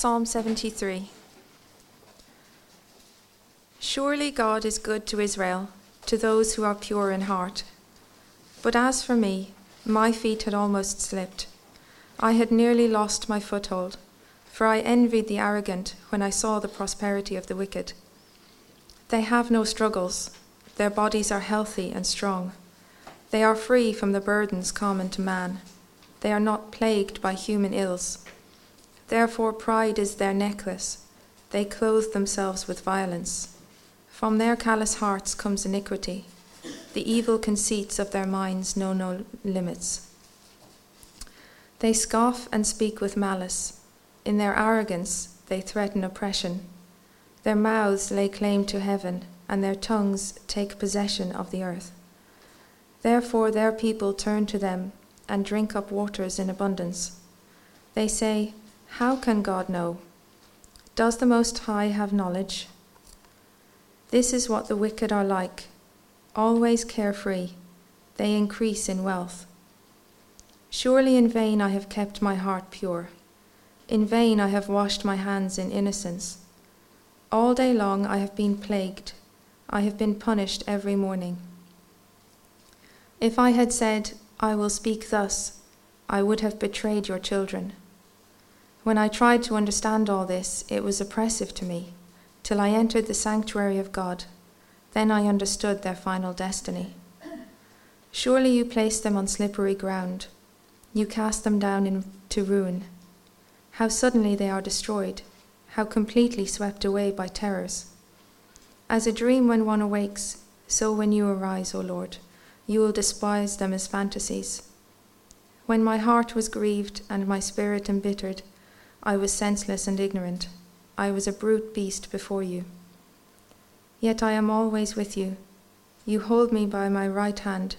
Psalm 73 Surely God is good to Israel, to those who are pure in heart. But as for me, my feet had almost slipped. I had nearly lost my foothold, for I envied the arrogant when I saw the prosperity of the wicked. They have no struggles, their bodies are healthy and strong. They are free from the burdens common to man. They are not plagued by human ills. Therefore, pride is their necklace. They clothe themselves with violence. From their callous hearts comes iniquity. The evil conceits of their minds know no limits. They scoff and speak with malice. In their arrogance, they threaten oppression. Their mouths lay claim to heaven, and their tongues take possession of the earth. Therefore, their people turn to them and drink up waters in abundance. They say, How can God know? Does the Most High have knowledge? This is what the wicked are like, always carefree, they increase in wealth. Surely in vain I have kept my heart pure, in vain I have washed my hands in innocence. All day long I have been plagued, I have been punished every morning. If I had said, I will speak thus, I would have betrayed your children. When I tried to understand all this, it was oppressive to me, till I entered the sanctuary of God. Then I understood their final destiny. Surely you place them on slippery ground. You cast them down into ruin. How suddenly they are destroyed, how completely swept away by terrors. As a dream when one awakes, so when you arise, O Lord you will despise them as fantasies. When my heart was grieved and my spirit embittered, I was senseless and ignorant. I was a brute beast before you. Yet I am always with you. You hold me by my right hand.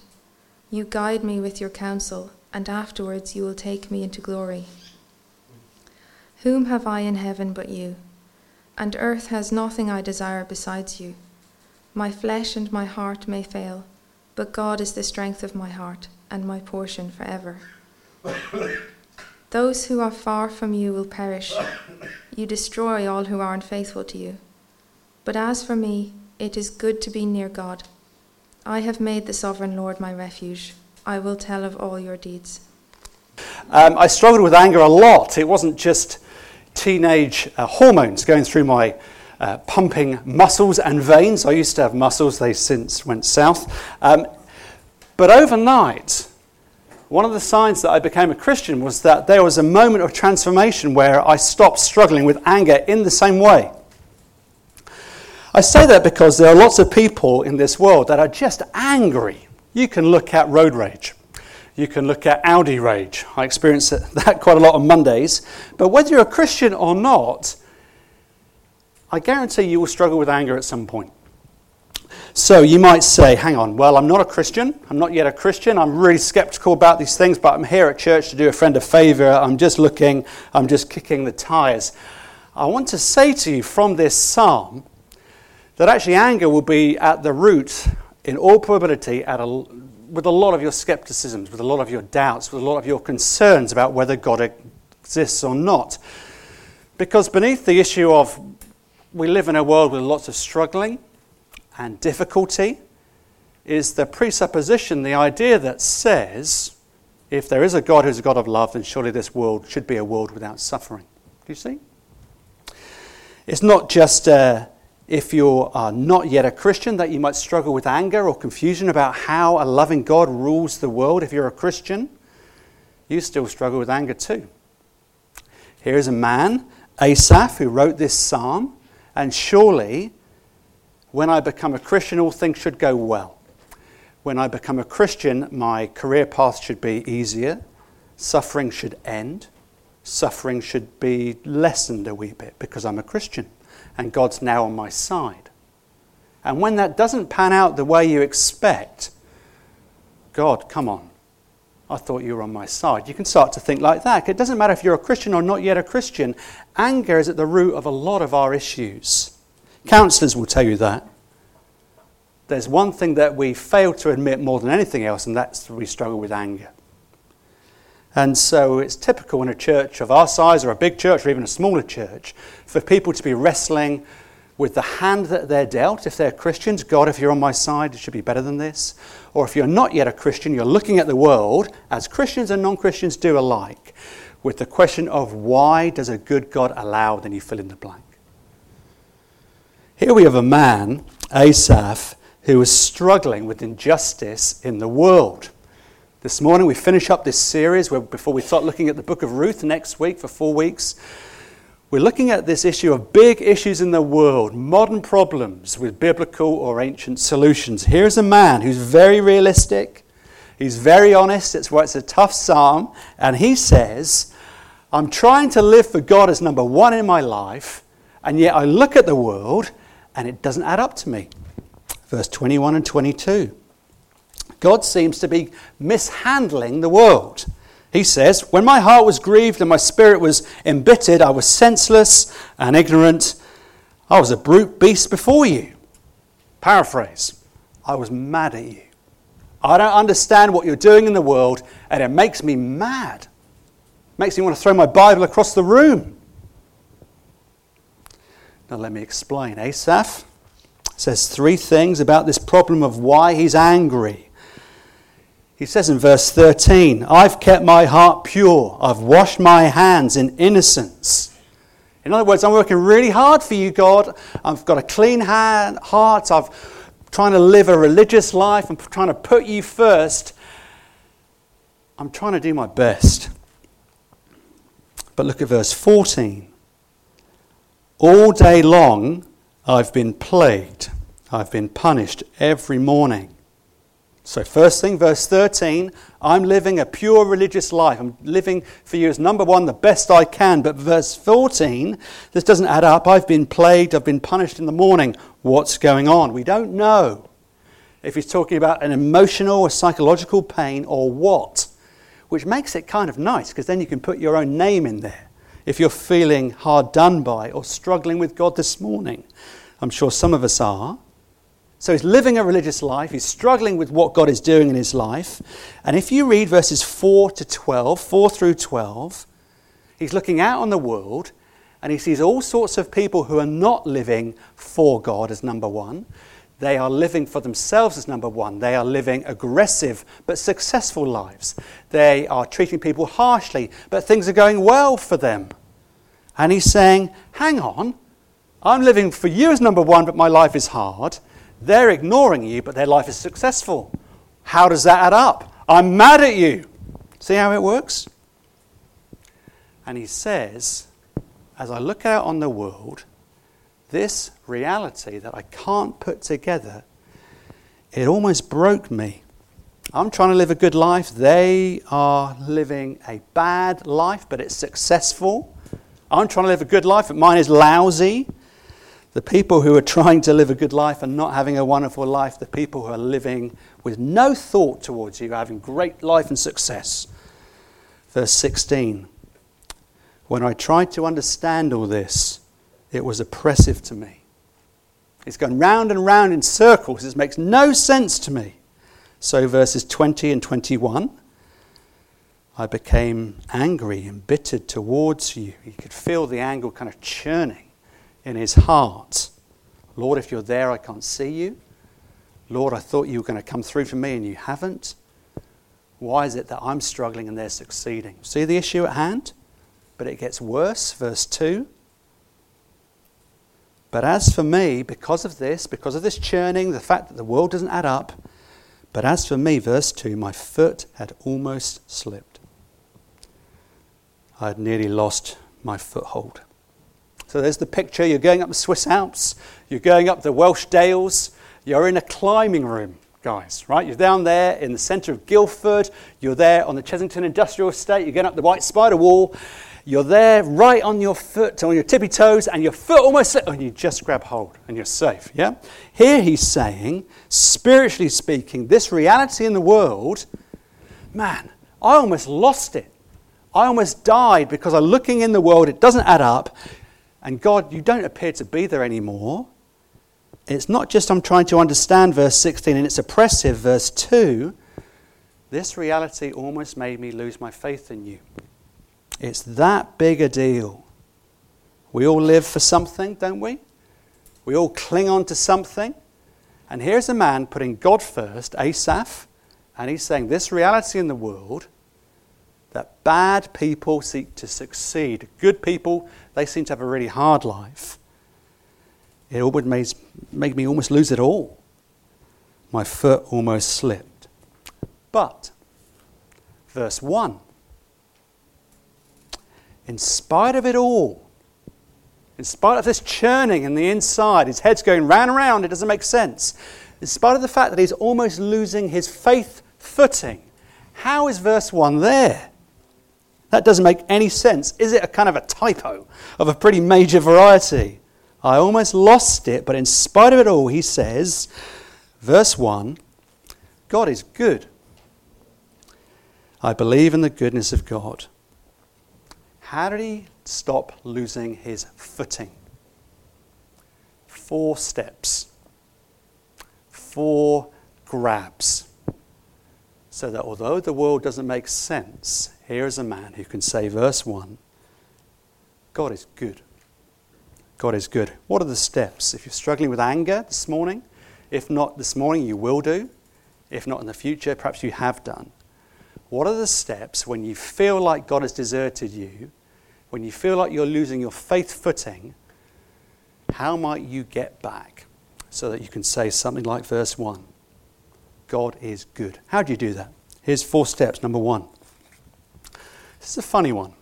You guide me with your counsel, and afterwards you will take me into glory. Whom have I in heaven but you? And earth has nothing I desire besides you. My flesh and my heart may fail but God is the strength of my heart and my portion forever. Those who are far from you will perish. You destroy all who are unfaithful to you. But as for me, it is good to be near God. I have made the sovereign Lord my refuge. I will tell of all your deeds. Um, I struggled with anger a lot. It wasn't just teenage uh, hormones going through my uh, pumping muscles and veins. I used to have muscles, they since went south. Um, but overnight, one of the signs that I became a Christian was that there was a moment of transformation where I stopped struggling with anger in the same way. I say that because there are lots of people in this world that are just angry. You can look at road rage. You can look at Audi rage. I experience that quite a lot on Mondays. But whether you're a Christian or not, I guarantee you will struggle with anger at some point. So you might say, hang on, well, I'm not a Christian. I'm not yet a Christian. I'm really skeptical about these things, but I'm here at church to do a friend a favor. I'm just looking, I'm just kicking the tires. I want to say to you from this psalm that actually anger will be at the root, in all probability, at a, with a lot of your skepticisms, with a lot of your doubts, with a lot of your concerns about whether God exists or not. Because beneath the issue of we live in a world with lots of struggling and difficulty is the presupposition, the idea that says, if there is a God who's a God of love, then surely this world should be a world without suffering. Do you see? It's not just uh, if you are not yet a Christian that you might struggle with anger or confusion about how a loving God rules the world. If you're a Christian, you still struggle with anger too. Here is a man, Asaph, who wrote this psalm and surely, when I become a Christian, all things should go well. When I become a Christian, my career path should be easier, suffering should end, suffering should be lessened a wee bit because I'm a Christian and God's now on my side. And when that doesn't pan out the way you expect, God, come on. I thought you were on my side. You can start to think like that. It doesn't matter if you're a Christian or not yet a Christian. Anger is at the root of a lot of our issues. Counselors will tell you that. There's one thing that we fail to admit more than anything else, and that's that we struggle with anger. And so it's typical in a church of our size or a big church or even a smaller church for people to be wrestling with the hand that they're dealt. If they're Christians, God, if you're on my side, it should be better than this. Or if you're not yet a Christian, you're looking at the world, as Christians and non Christians do alike, with the question of why does a good God allow, then you fill in the blank. Here we have a man, Asaph, who is struggling with injustice in the world. This morning we finish up this series where, before we start looking at the book of Ruth next week for four weeks. We're looking at this issue of big issues in the world, modern problems with biblical or ancient solutions. Here's a man who's very realistic, he's very honest. It's why it's a tough psalm. And he says, I'm trying to live for God as number one in my life, and yet I look at the world and it doesn't add up to me. Verse 21 and 22. God seems to be mishandling the world. He says, When my heart was grieved and my spirit was embittered, I was senseless and ignorant. I was a brute beast before you. Paraphrase I was mad at you. I don't understand what you're doing in the world, and it makes me mad. Makes me want to throw my Bible across the room. Now, let me explain. Asaph says three things about this problem of why he's angry. He says in verse 13, I've kept my heart pure. I've washed my hands in innocence. In other words, I'm working really hard for you, God. I've got a clean hand, heart. I'm trying to live a religious life. I'm trying to put you first. I'm trying to do my best. But look at verse 14. All day long, I've been plagued. I've been punished every morning. So, first thing, verse 13, I'm living a pure religious life. I'm living for you as number one, the best I can. But verse 14, this doesn't add up. I've been plagued, I've been punished in the morning. What's going on? We don't know if he's talking about an emotional or psychological pain or what, which makes it kind of nice because then you can put your own name in there if you're feeling hard done by or struggling with God this morning. I'm sure some of us are. So he's living a religious life. He's struggling with what God is doing in his life. And if you read verses 4 to 12, 4 through 12, he's looking out on the world and he sees all sorts of people who are not living for God as number one. They are living for themselves as number one. They are living aggressive but successful lives. They are treating people harshly, but things are going well for them. And he's saying, Hang on, I'm living for you as number one, but my life is hard. They're ignoring you, but their life is successful. How does that add up? I'm mad at you. See how it works? And he says, as I look out on the world, this reality that I can't put together, it almost broke me. I'm trying to live a good life. They are living a bad life, but it's successful. I'm trying to live a good life, but mine is lousy. The people who are trying to live a good life and not having a wonderful life, the people who are living with no thought towards you, having great life and success. Verse 16 When I tried to understand all this, it was oppressive to me. It's gone round and round in circles. This makes no sense to me. So, verses 20 and 21 I became angry, embittered towards you. You could feel the anger kind of churning in his heart. Lord, if you're there, I can't see you. Lord, I thought you were going to come through for me and you haven't. Why is it that I'm struggling and they're succeeding? See the issue at hand? But it gets worse. Verse 2. But as for me, because of this, because of this churning, the fact that the world doesn't add up, but as for me, verse 2, my foot had almost slipped. I had nearly lost my foothold. So there's the picture. You're going up the Swiss Alps, you're going up the Welsh Dales, you're in a climbing room, guys, right? You're down there in the centre of Guildford, you're there on the Chessington Industrial Estate, you're going up the White Spider Wall, you're there right on your foot, on your tippy toes, and your foot almost slips, and you just grab hold and you're safe, yeah? Here he's saying, spiritually speaking, this reality in the world, man, I almost lost it. I almost died because I'm looking in the world, it doesn't add up. And God, you don't appear to be there anymore. It's not just I'm trying to understand verse 16 and it's oppressive, verse 2. This reality almost made me lose my faith in you. It's that big a deal. We all live for something, don't we? We all cling on to something. And here's a man putting God first, Asaph, and he's saying this reality in the world that bad people seek to succeed. Good people, they seem to have a really hard life. It would make me almost lose it all. My foot almost slipped. But, verse 1 in spite of it all, in spite of this churning in the inside, his head's going round and round, it doesn't make sense. In spite of the fact that he's almost losing his faith footing, how is verse 1 there? That doesn't make any sense. Is it a kind of a typo of a pretty major variety? I almost lost it, but in spite of it all, he says, verse 1 God is good. I believe in the goodness of God. How did he stop losing his footing? Four steps, four grabs. So that although the world doesn't make sense, here is a man who can say, verse 1 God is good. God is good. What are the steps? If you're struggling with anger this morning, if not this morning, you will do. If not in the future, perhaps you have done. What are the steps when you feel like God has deserted you when you feel like you're losing your faith footing, how might you get back so that you can say something like verse 1 God is good? How do you do that? Here's four steps. Number one. This is a funny one.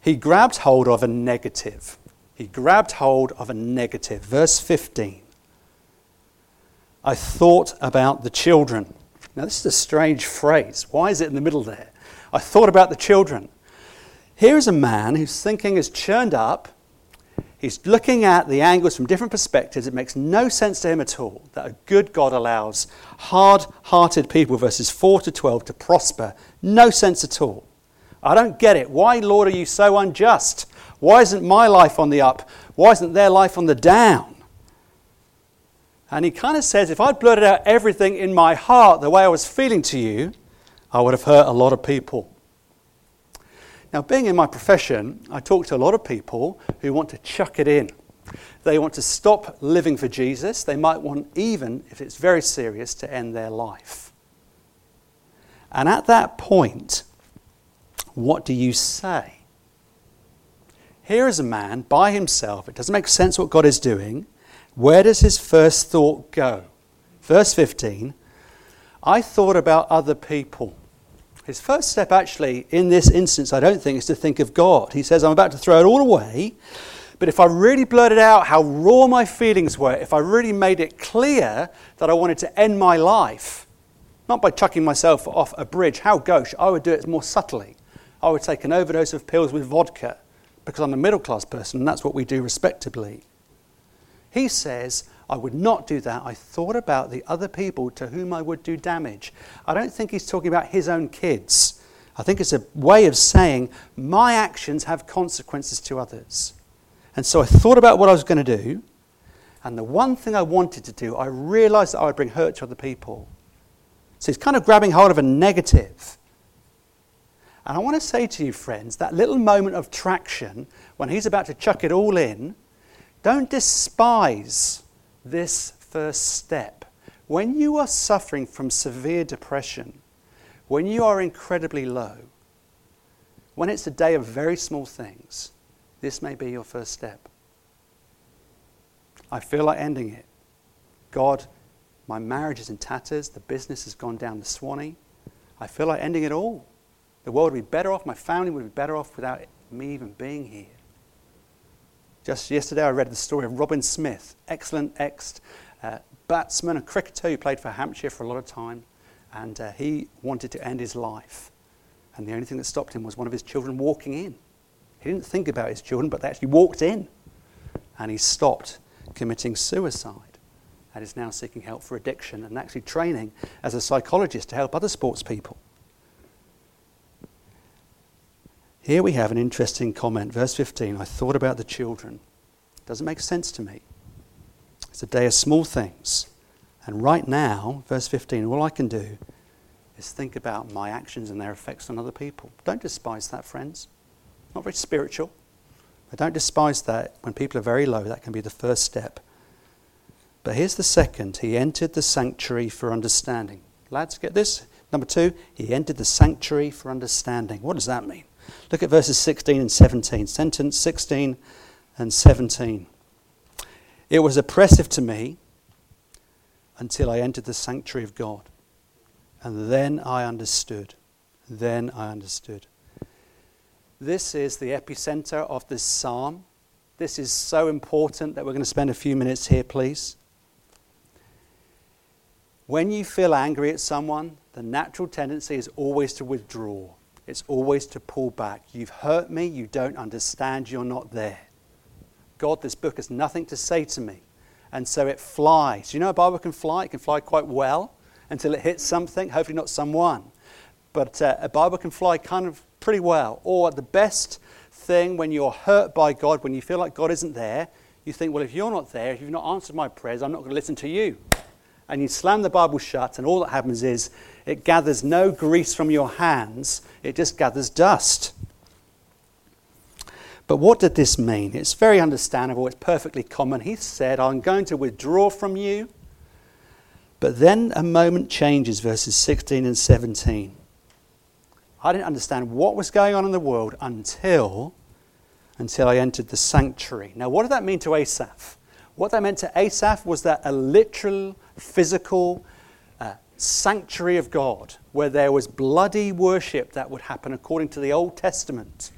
He grabbed hold of a negative. He grabbed hold of a negative. Verse 15. I thought about the children. Now, this is a strange phrase. Why is it in the middle there? I thought about the children. Here's a man whose thinking is churned up. He's looking at the angles from different perspectives. It makes no sense to him at all that a good God allows hard hearted people, verses 4 to 12, to prosper. No sense at all. I don't get it. Why, Lord, are you so unjust? Why isn't my life on the up? Why isn't their life on the down? And he kind of says, if I'd blurted out everything in my heart the way I was feeling to you, I would have hurt a lot of people. Now, being in my profession, I talk to a lot of people who want to chuck it in. They want to stop living for Jesus. They might want, even if it's very serious, to end their life. And at that point, what do you say? Here is a man by himself. It doesn't make sense what God is doing. Where does his first thought go? Verse 15 I thought about other people. His first step, actually, in this instance, I don't think, is to think of God. He says, I'm about to throw it all away. But if I really blurted out how raw my feelings were, if I really made it clear that I wanted to end my life, not by chucking myself off a bridge, how gauche, I would do it more subtly. I would take an overdose of pills with vodka because I'm a middle class person and that's what we do respectably. He says, I would not do that. I thought about the other people to whom I would do damage. I don't think he's talking about his own kids. I think it's a way of saying my actions have consequences to others. And so I thought about what I was going to do. And the one thing I wanted to do, I realized that I would bring hurt to other people. So he's kind of grabbing hold of a negative. And I want to say to you, friends, that little moment of traction when he's about to chuck it all in, don't despise this first step. When you are suffering from severe depression, when you are incredibly low, when it's a day of very small things, this may be your first step. I feel like ending it. God, my marriage is in tatters, the business has gone down the Swanee. I feel like ending it all. The world would be better off, my family would be better off without me even being here. Just yesterday, I read the story of Robin Smith, excellent ex uh, batsman, a cricketer who played for Hampshire for a lot of time, and uh, he wanted to end his life. And the only thing that stopped him was one of his children walking in. He didn't think about his children, but they actually walked in. And he stopped committing suicide and is now seeking help for addiction and actually training as a psychologist to help other sports people. Here we have an interesting comment. Verse 15 I thought about the children. Doesn't make sense to me. It's a day of small things. And right now, verse 15, all I can do is think about my actions and their effects on other people. Don't despise that, friends. Not very spiritual. But don't despise that. When people are very low, that can be the first step. But here's the second. He entered the sanctuary for understanding. Lads, get this? Number two, he entered the sanctuary for understanding. What does that mean? Look at verses 16 and 17. Sentence 16 and 17. It was oppressive to me until I entered the sanctuary of God. And then I understood. Then I understood. This is the epicenter of this psalm. This is so important that we're going to spend a few minutes here, please. When you feel angry at someone, the natural tendency is always to withdraw. It's always to pull back. You've hurt me, you don't understand, you're not there. God, this book has nothing to say to me. And so it flies. You know, a Bible can fly, it can fly quite well until it hits something, hopefully not someone. But uh, a Bible can fly kind of pretty well. Or the best thing when you're hurt by God, when you feel like God isn't there, you think, well, if you're not there, if you've not answered my prayers, I'm not going to listen to you. And you slam the Bible shut, and all that happens is it gathers no grease from your hands, it just gathers dust. But what did this mean? It's very understandable, it's perfectly common. He said, I'm going to withdraw from you. But then a moment changes, verses 16 and 17. I didn't understand what was going on in the world until, until I entered the sanctuary. Now, what did that mean to Asaph? What that meant to Asaph was that a literal, physical uh, sanctuary of God where there was bloody worship that would happen according to the Old Testament.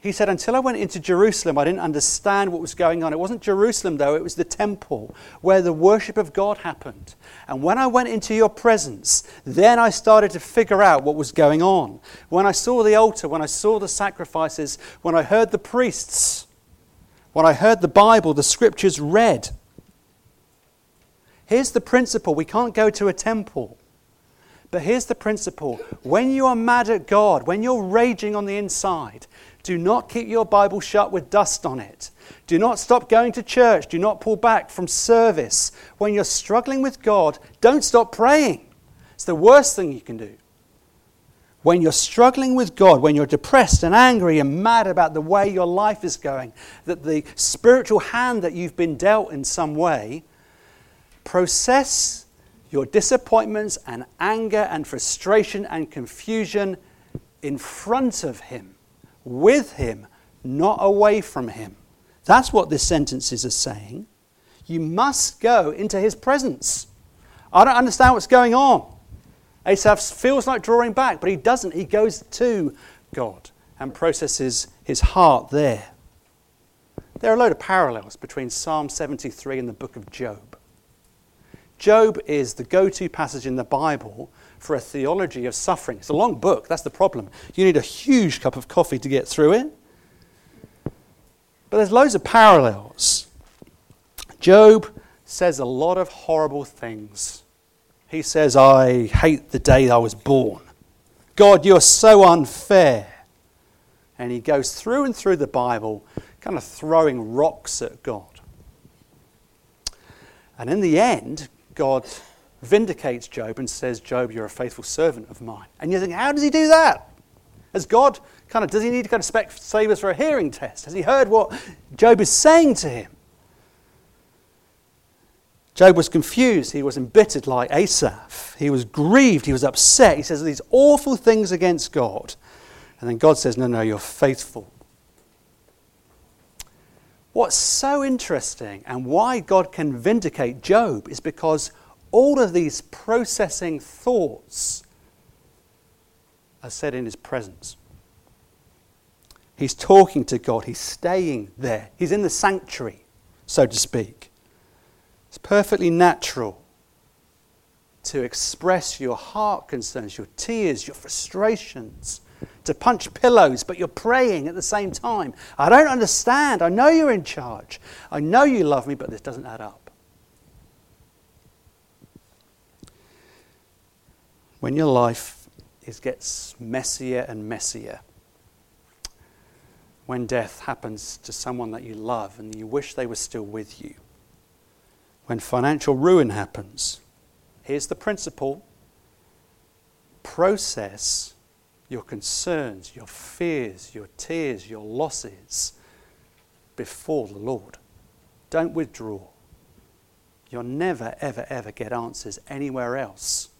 He said, Until I went into Jerusalem, I didn't understand what was going on. It wasn't Jerusalem, though, it was the temple where the worship of God happened. And when I went into your presence, then I started to figure out what was going on. When I saw the altar, when I saw the sacrifices, when I heard the priests, when I heard the Bible, the scriptures read. Here's the principle we can't go to a temple. But here's the principle when you are mad at God, when you're raging on the inside, do not keep your Bible shut with dust on it. Do not stop going to church. Do not pull back from service. When you're struggling with God, don't stop praying. It's the worst thing you can do. When you're struggling with God, when you're depressed and angry and mad about the way your life is going, that the spiritual hand that you've been dealt in some way, process your disappointments and anger and frustration and confusion in front of Him with him, not away from him. That's what this sentences are saying. You must go into his presence. I don't understand what's going on. Asaph feels like drawing back, but he doesn't. He goes to God and processes his heart there. There are a load of parallels between Psalm 73 and the book of Job. Job is the go to passage in the Bible for a theology of suffering. It's a long book, that's the problem. You need a huge cup of coffee to get through it. But there's loads of parallels. Job says a lot of horrible things. He says, I hate the day I was born. God, you're so unfair. And he goes through and through the Bible, kind of throwing rocks at God. And in the end, God vindicates Job and says, Job, you're a faithful servant of mine. And you think, how does he do that? Has God kind of, does he need to kind of save us for a hearing test? Has he heard what Job is saying to him? Job was confused. He was embittered like Asaph. He was grieved. He was upset. He says these awful things against God. And then God says, No, no, you're faithful. What's so interesting and why God can vindicate Job is because all of these processing thoughts are said in his presence. He's talking to God, he's staying there, he's in the sanctuary, so to speak. It's perfectly natural to express your heart concerns, your tears, your frustrations, to punch pillows, but you're praying at the same time. I don't understand. I know you're in charge. I know you love me, but this doesn't add up. when your life is, gets messier and messier, when death happens to someone that you love and you wish they were still with you, when financial ruin happens, here's the principle process your concerns, your fears, your tears, your losses before the Lord. Don't withdraw. You'll never, ever, ever get answers anywhere else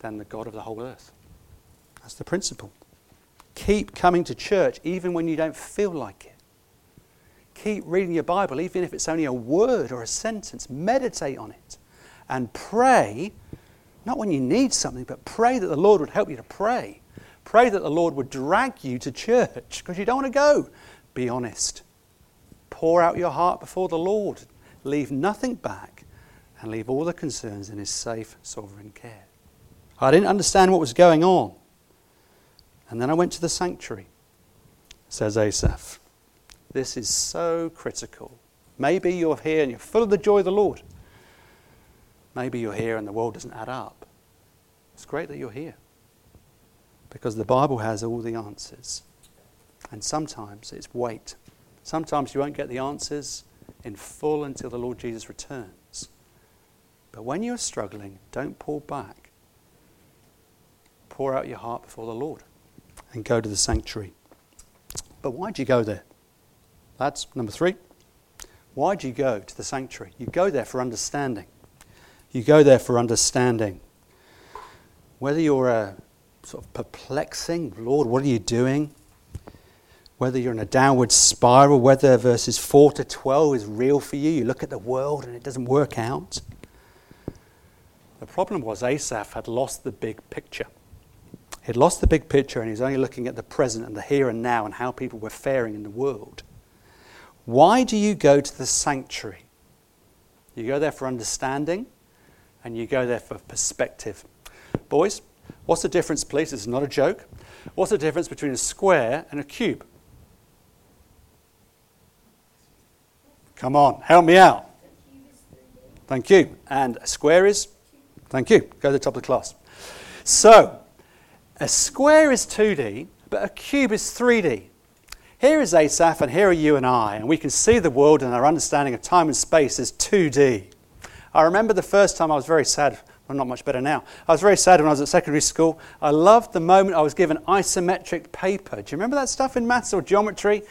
than the God of the whole earth. That's the principle. Keep coming to church even when you don't feel like it. Keep reading your Bible, even if it's only a word or a sentence. Meditate on it and pray, not when you need something, but pray that the Lord would help you to pray. Pray that the Lord would drag you to church because you don't want to go. Be honest. Pour out your heart before the Lord. Leave nothing back and leave all the concerns in His safe, sovereign care. I didn't understand what was going on. And then I went to the sanctuary, says Asaph. This is so critical. Maybe you're here and you're full of the joy of the Lord. Maybe you're here and the world doesn't add up. It's great that you're here because the Bible has all the answers. And sometimes it's wait. Sometimes you won't get the answers in full until the Lord Jesus returns. But when you're struggling, don't pull back. Pour out your heart before the Lord and go to the sanctuary. But why do you go there? That's number three. Why do you go to the sanctuary? You go there for understanding. You go there for understanding. Whether you're a sort of perplexing, Lord, what are you doing? Whether you're in a downward spiral, whether verses 4 to 12 is real for you, you look at the world and it doesn't work out. The problem was Asaph had lost the big picture. He'd lost the big picture and he's only looking at the present and the here and now and how people were faring in the world. Why do you go to the sanctuary? You go there for understanding and you go there for perspective. Boys, what's the difference, please? This is not a joke. What's the difference between a square and a cube? Come on, help me out. Thank you. And a square is? Thank you. Go to the top of the class. So, a square is 2D, but a cube is 3D. Here is Asaph, and here are you and I, and we can see the world and our understanding of time and space is 2D. I remember the first time I was very sad. Well, not much better now. I was very sad when I was at secondary school. I loved the moment I was given isometric paper. Do you remember that stuff in maths or geometry?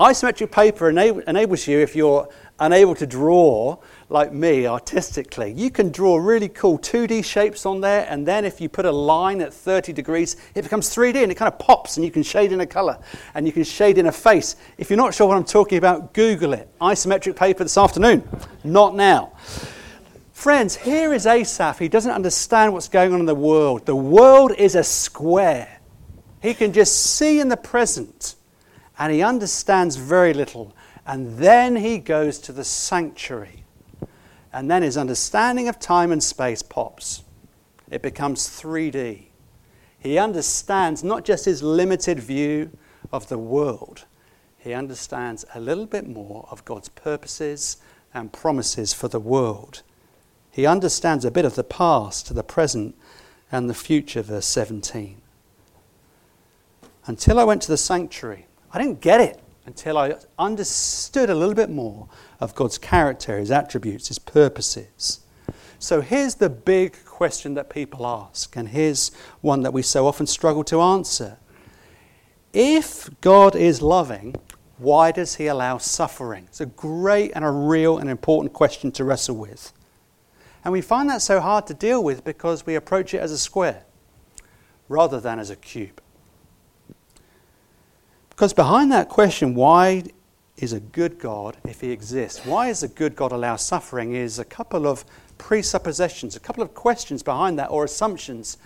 Isometric paper enables you, if you're unable to draw like me artistically, you can draw really cool 2D shapes on there, and then if you put a line at 30 degrees, it becomes 3D and it kind of pops, and you can shade in a color and you can shade in a face. If you're not sure what I'm talking about, Google it. Isometric paper this afternoon. Not now. Friends, here is Asaph. He doesn't understand what's going on in the world. The world is a square. He can just see in the present, and he understands very little. And then he goes to the sanctuary and then his understanding of time and space pops. It becomes 3D. He understands not just his limited view of the world, he understands a little bit more of God's purposes and promises for the world. He understands a bit of the past, the present, and the future, verse 17. Until I went to the sanctuary, I didn't get it until I understood a little bit more of God's character, His attributes, His purposes. So here's the big question that people ask, and here's one that we so often struggle to answer. If God is loving, why does He allow suffering? It's a great and a real and important question to wrestle with. And we find that so hard to deal with because we approach it as a square rather than as a cube. Because behind that question, why is a good God if he exists? Why is a good God allow suffering? Is a couple of presuppositions, a couple of questions behind that or assumptions.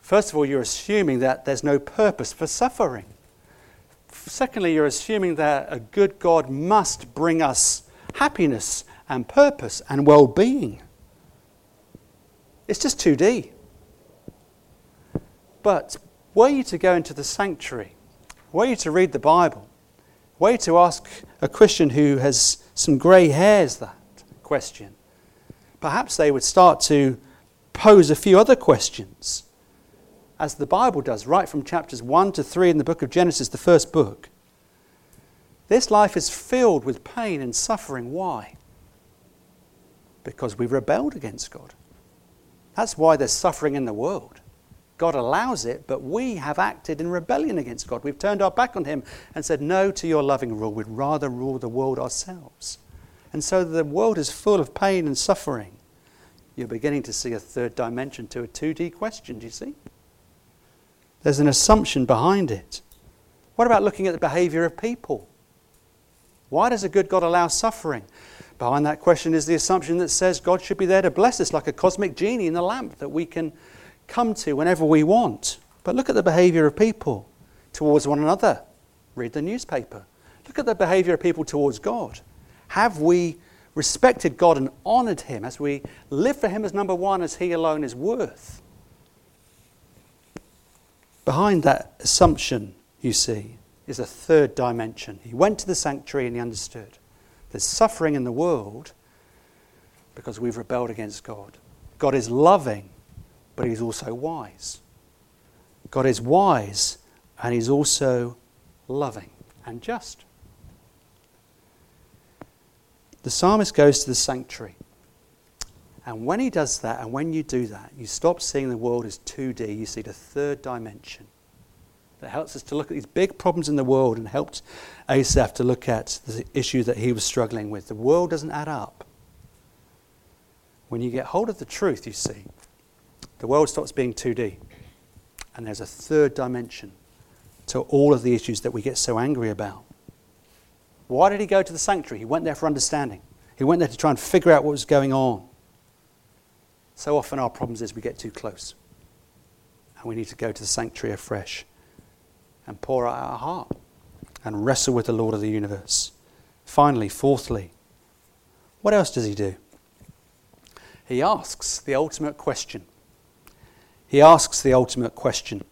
First of all, you're assuming that there's no purpose for suffering. Secondly, you're assuming that a good God must bring us happiness and purpose and well being. It's just 2D. But were you to go into the sanctuary were you to read the Bible? Were you to ask a Christian who has some grey hairs that question? Perhaps they would start to pose a few other questions, as the Bible does, right from chapters 1 to 3 in the book of Genesis, the first book. This life is filled with pain and suffering. Why? Because we've rebelled against God. That's why there's suffering in the world. God allows it, but we have acted in rebellion against God. We've turned our back on Him and said no to your loving rule. We'd rather rule the world ourselves. And so the world is full of pain and suffering. You're beginning to see a third dimension to a 2D question, do you see? There's an assumption behind it. What about looking at the behavior of people? Why does a good God allow suffering? Behind that question is the assumption that says God should be there to bless us like a cosmic genie in the lamp that we can come to whenever we want. But look at the behavior of people towards one another. Read the newspaper. Look at the behavior of people towards God. Have we respected God and honored Him as we live for Him as number one, as He alone is worth? Behind that assumption, you see, is a third dimension. He went to the sanctuary and he understood. There's suffering in the world because we've rebelled against God. God is loving but he's also wise. God is wise and he's also loving and just. The psalmist goes to the sanctuary. And when he does that, and when you do that, you stop seeing the world as 2D, you see the third dimension that helps us to look at these big problems in the world and helped Asaph to look at the issue that he was struggling with. The world doesn't add up. When you get hold of the truth, you see, the world stops being 2D. And there's a third dimension to all of the issues that we get so angry about. Why did he go to the sanctuary? He went there for understanding. He went there to try and figure out what was going on. So often our problems is we get too close. And we need to go to the sanctuary afresh and pour out our heart and wrestle with the Lord of the universe. Finally, fourthly, what else does he do? He asks the ultimate question he asks the ultimate question.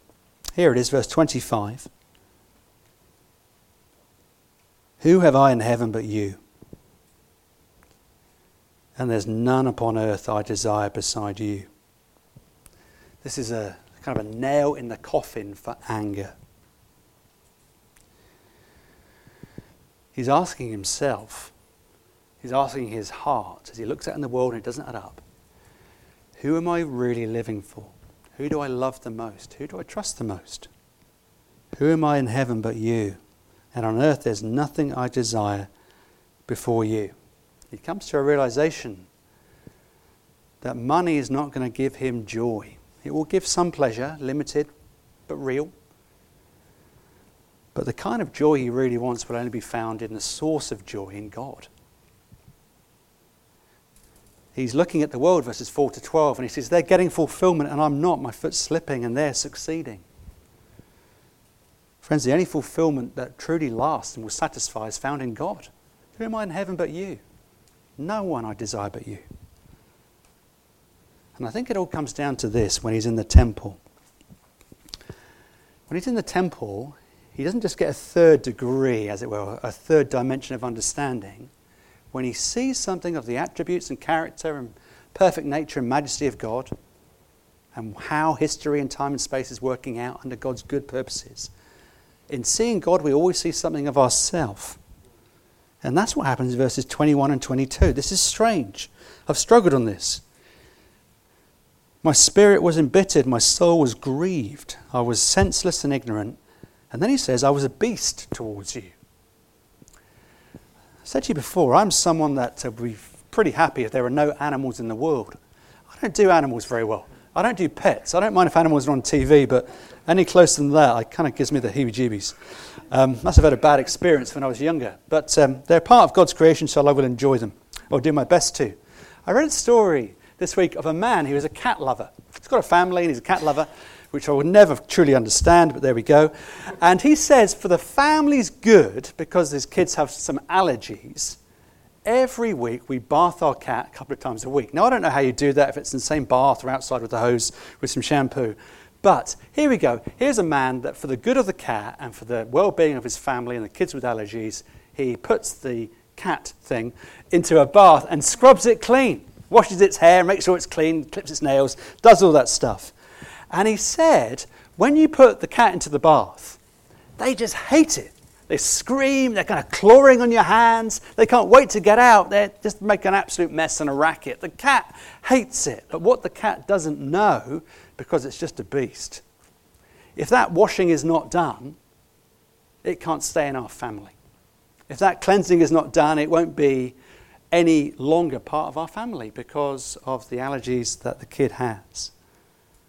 Here it is, verse 25. Who have I in heaven but you? And there's none upon earth I desire beside you. This is a kind of a nail in the coffin for anger. He's asking himself, he's asking his heart as he looks out in the world and it doesn't add up. Who am I really living for? Who do I love the most? Who do I trust the most? Who am I in heaven but you? And on earth there's nothing I desire before you. He comes to a realization that money is not going to give him joy. It will give some pleasure, limited but real. But the kind of joy he really wants will only be found in the source of joy in God he's looking at the world, verses 4 to 12, and he says, They're getting fulfillment, and I'm not. My foot's slipping, and they're succeeding. Friends, the only fulfillment that truly lasts and will satisfy is found in God. Who am I in heaven but you? No one I desire but you. And I think it all comes down to this when he's in the temple. When he's in the temple, he doesn't just get a third degree, as it were, a third dimension of understanding when he sees something of the attributes and character and perfect nature and majesty of God, and how history and time and space is working out under God's good purposes, in seeing God, we always see something of ourself. And that's what happens in verses 21 and 22. This is strange. I've struggled on this. My spirit was embittered, my soul was grieved, I was senseless and ignorant. And then he says, I was a beast towards you I said to you before, I'm someone that would be pretty happy if there were no animals in the world. I don't do animals very well. I don't do pets. I don't mind if animals are on TV, but any closer than that, it kind of gives me the heebie jeebies. Um, must have had a bad experience when I was younger. But um, they're part of God's creation, so I will enjoy them, or do my best to. I read a story this week of a man who was a cat lover. He's got a family and he's a cat lover which I would never truly understand, but there we go. And he says, for the family's good, because his kids have some allergies, every week we bath our cat a couple of times a week. Now, I don't know how you do that, if it's in the same bath or outside with the hose with some shampoo. But here we go. Here's a man that, for the good of the cat and for the well being of his family and the kids with allergies, he puts the cat thing into a bath and scrubs it clean, washes its hair, makes sure it's clean, clips its nails, does all that stuff. And he said, when you put the cat into the bath, they just hate it. They scream, they're kind of clawing on your hands, they can't wait to get out, they just make an absolute mess and a racket. The cat hates it, but what the cat doesn't know because it's just a beast. If that washing is not done, it can't stay in our family. If that cleansing is not done, it won't be any longer part of our family because of the allergies that the kid has.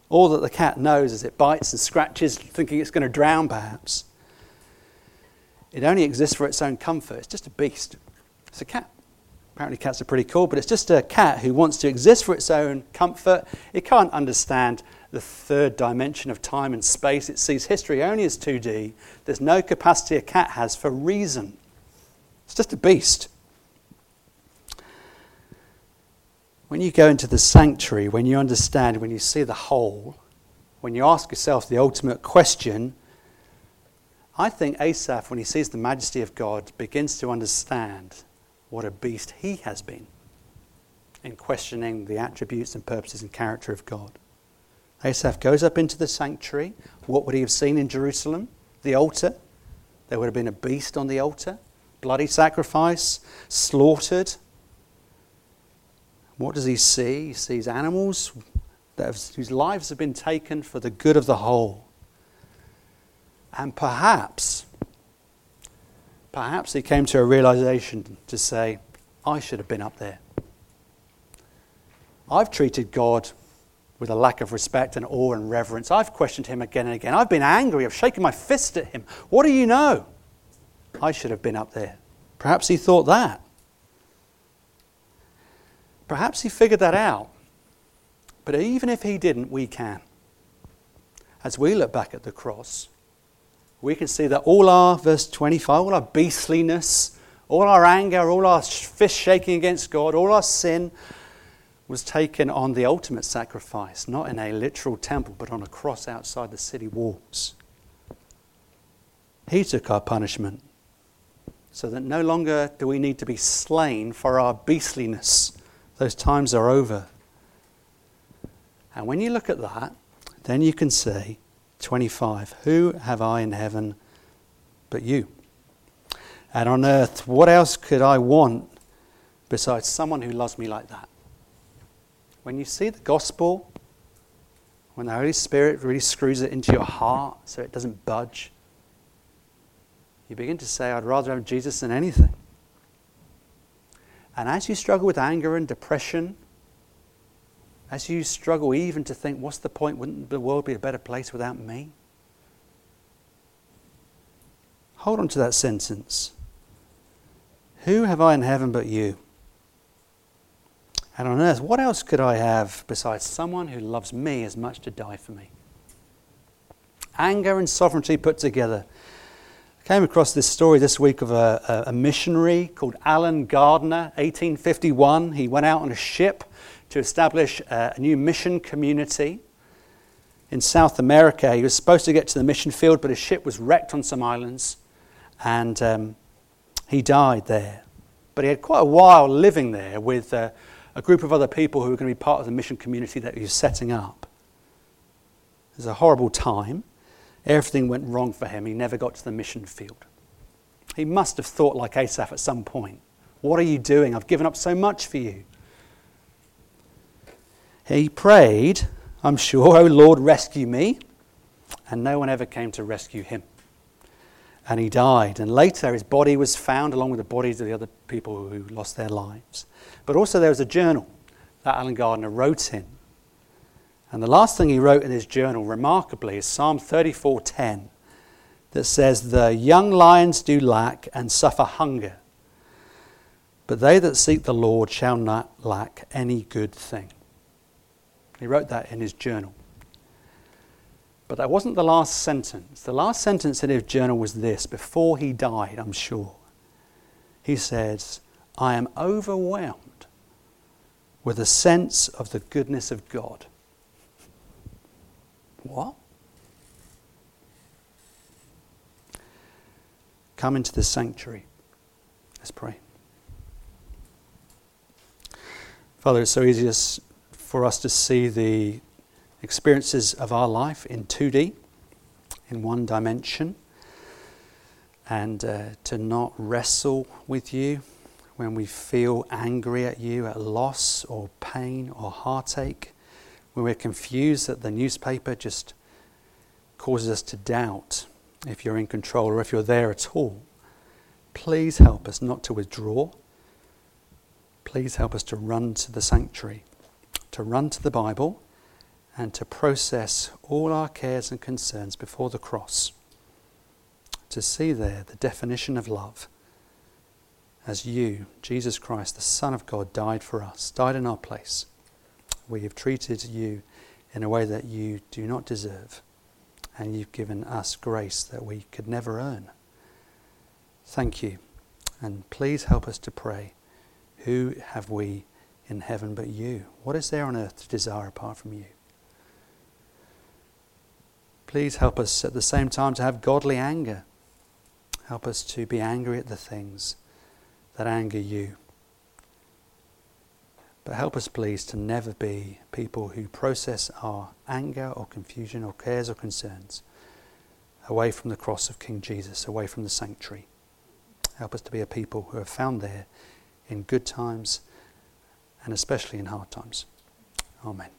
All that the cat knows is it bites and scratches, thinking it's going to drown, perhaps. It only exists for its own comfort. It's just a beast. It's a cat. Apparently, cats are pretty cool, but it's just a cat who wants to exist for its own comfort. It can't understand the third dimension of time and space. It sees history only as 2D. There's no capacity a cat has for reason. It's just a beast. When you go into the sanctuary, when you understand, when you see the whole, when you ask yourself the ultimate question, I think Asaph, when he sees the majesty of God, begins to understand what a beast he has been in questioning the attributes and purposes and character of God. Asaph goes up into the sanctuary. What would he have seen in Jerusalem? The altar. There would have been a beast on the altar, bloody sacrifice, slaughtered. What does he see? He sees animals have, whose lives have been taken for the good of the whole. And perhaps, perhaps he came to a realization to say, I should have been up there. I've treated God with a lack of respect and awe and reverence. I've questioned him again and again. I've been angry. I've shaken my fist at him. What do you know? I should have been up there. Perhaps he thought that. Perhaps he figured that out. But even if he didn't, we can. As we look back at the cross, we can see that all our, verse 25, all our beastliness, all our anger, all our fist shaking against God, all our sin was taken on the ultimate sacrifice, not in a literal temple, but on a cross outside the city walls. He took our punishment so that no longer do we need to be slain for our beastliness. Those times are over. And when you look at that, then you can say, 25, Who have I in heaven but you? And on earth, what else could I want besides someone who loves me like that? When you see the gospel, when the Holy Spirit really screws it into your heart so it doesn't budge, you begin to say, I'd rather have Jesus than anything. And as you struggle with anger and depression, as you struggle even to think, what's the point? Wouldn't the world be a better place without me? Hold on to that sentence. Who have I in heaven but you? And on earth, what else could I have besides someone who loves me as much to die for me? Anger and sovereignty put together. Came across this story this week of a, a, a missionary called Allen Gardiner, 1851. He went out on a ship to establish a, a new mission community in South America. He was supposed to get to the mission field, but his ship was wrecked on some islands and um, he died there. But he had quite a while living there with uh, a group of other people who were going to be part of the mission community that he was setting up. It was a horrible time. Everything went wrong for him. He never got to the mission field. He must have thought like Asaph at some point What are you doing? I've given up so much for you. He prayed, I'm sure, Oh Lord, rescue me. And no one ever came to rescue him. And he died. And later his body was found along with the bodies of the other people who lost their lives. But also there was a journal that Allen Gardiner wrote in. And the last thing he wrote in his journal, remarkably, is Psalm 34:10, that says, "The young lions do lack and suffer hunger, but they that seek the Lord shall not lack any good thing." He wrote that in his journal. But that wasn't the last sentence. The last sentence in his journal was this before he died, I'm sure. He says, I am overwhelmed with a sense of the goodness of God. What? Come into the sanctuary. Let's pray. Father, it's so easy for us to see the experiences of our life in 2D, in one dimension, and uh, to not wrestle with you when we feel angry at you, at loss or pain or heartache, when we're confused that the newspaper just causes us to doubt if you're in control or if you're there at all, please help us not to withdraw. Please help us to run to the sanctuary, to run to the Bible, and to process all our cares and concerns before the cross. To see there the definition of love as you, Jesus Christ, the Son of God, died for us, died in our place. We have treated you in a way that you do not deserve, and you've given us grace that we could never earn. Thank you, and please help us to pray. Who have we in heaven but you? What is there on earth to desire apart from you? Please help us at the same time to have godly anger. Help us to be angry at the things that anger you. But help us, please, to never be people who process our anger or confusion or cares or concerns away from the cross of King Jesus, away from the sanctuary. Help us to be a people who are found there in good times and especially in hard times. Amen.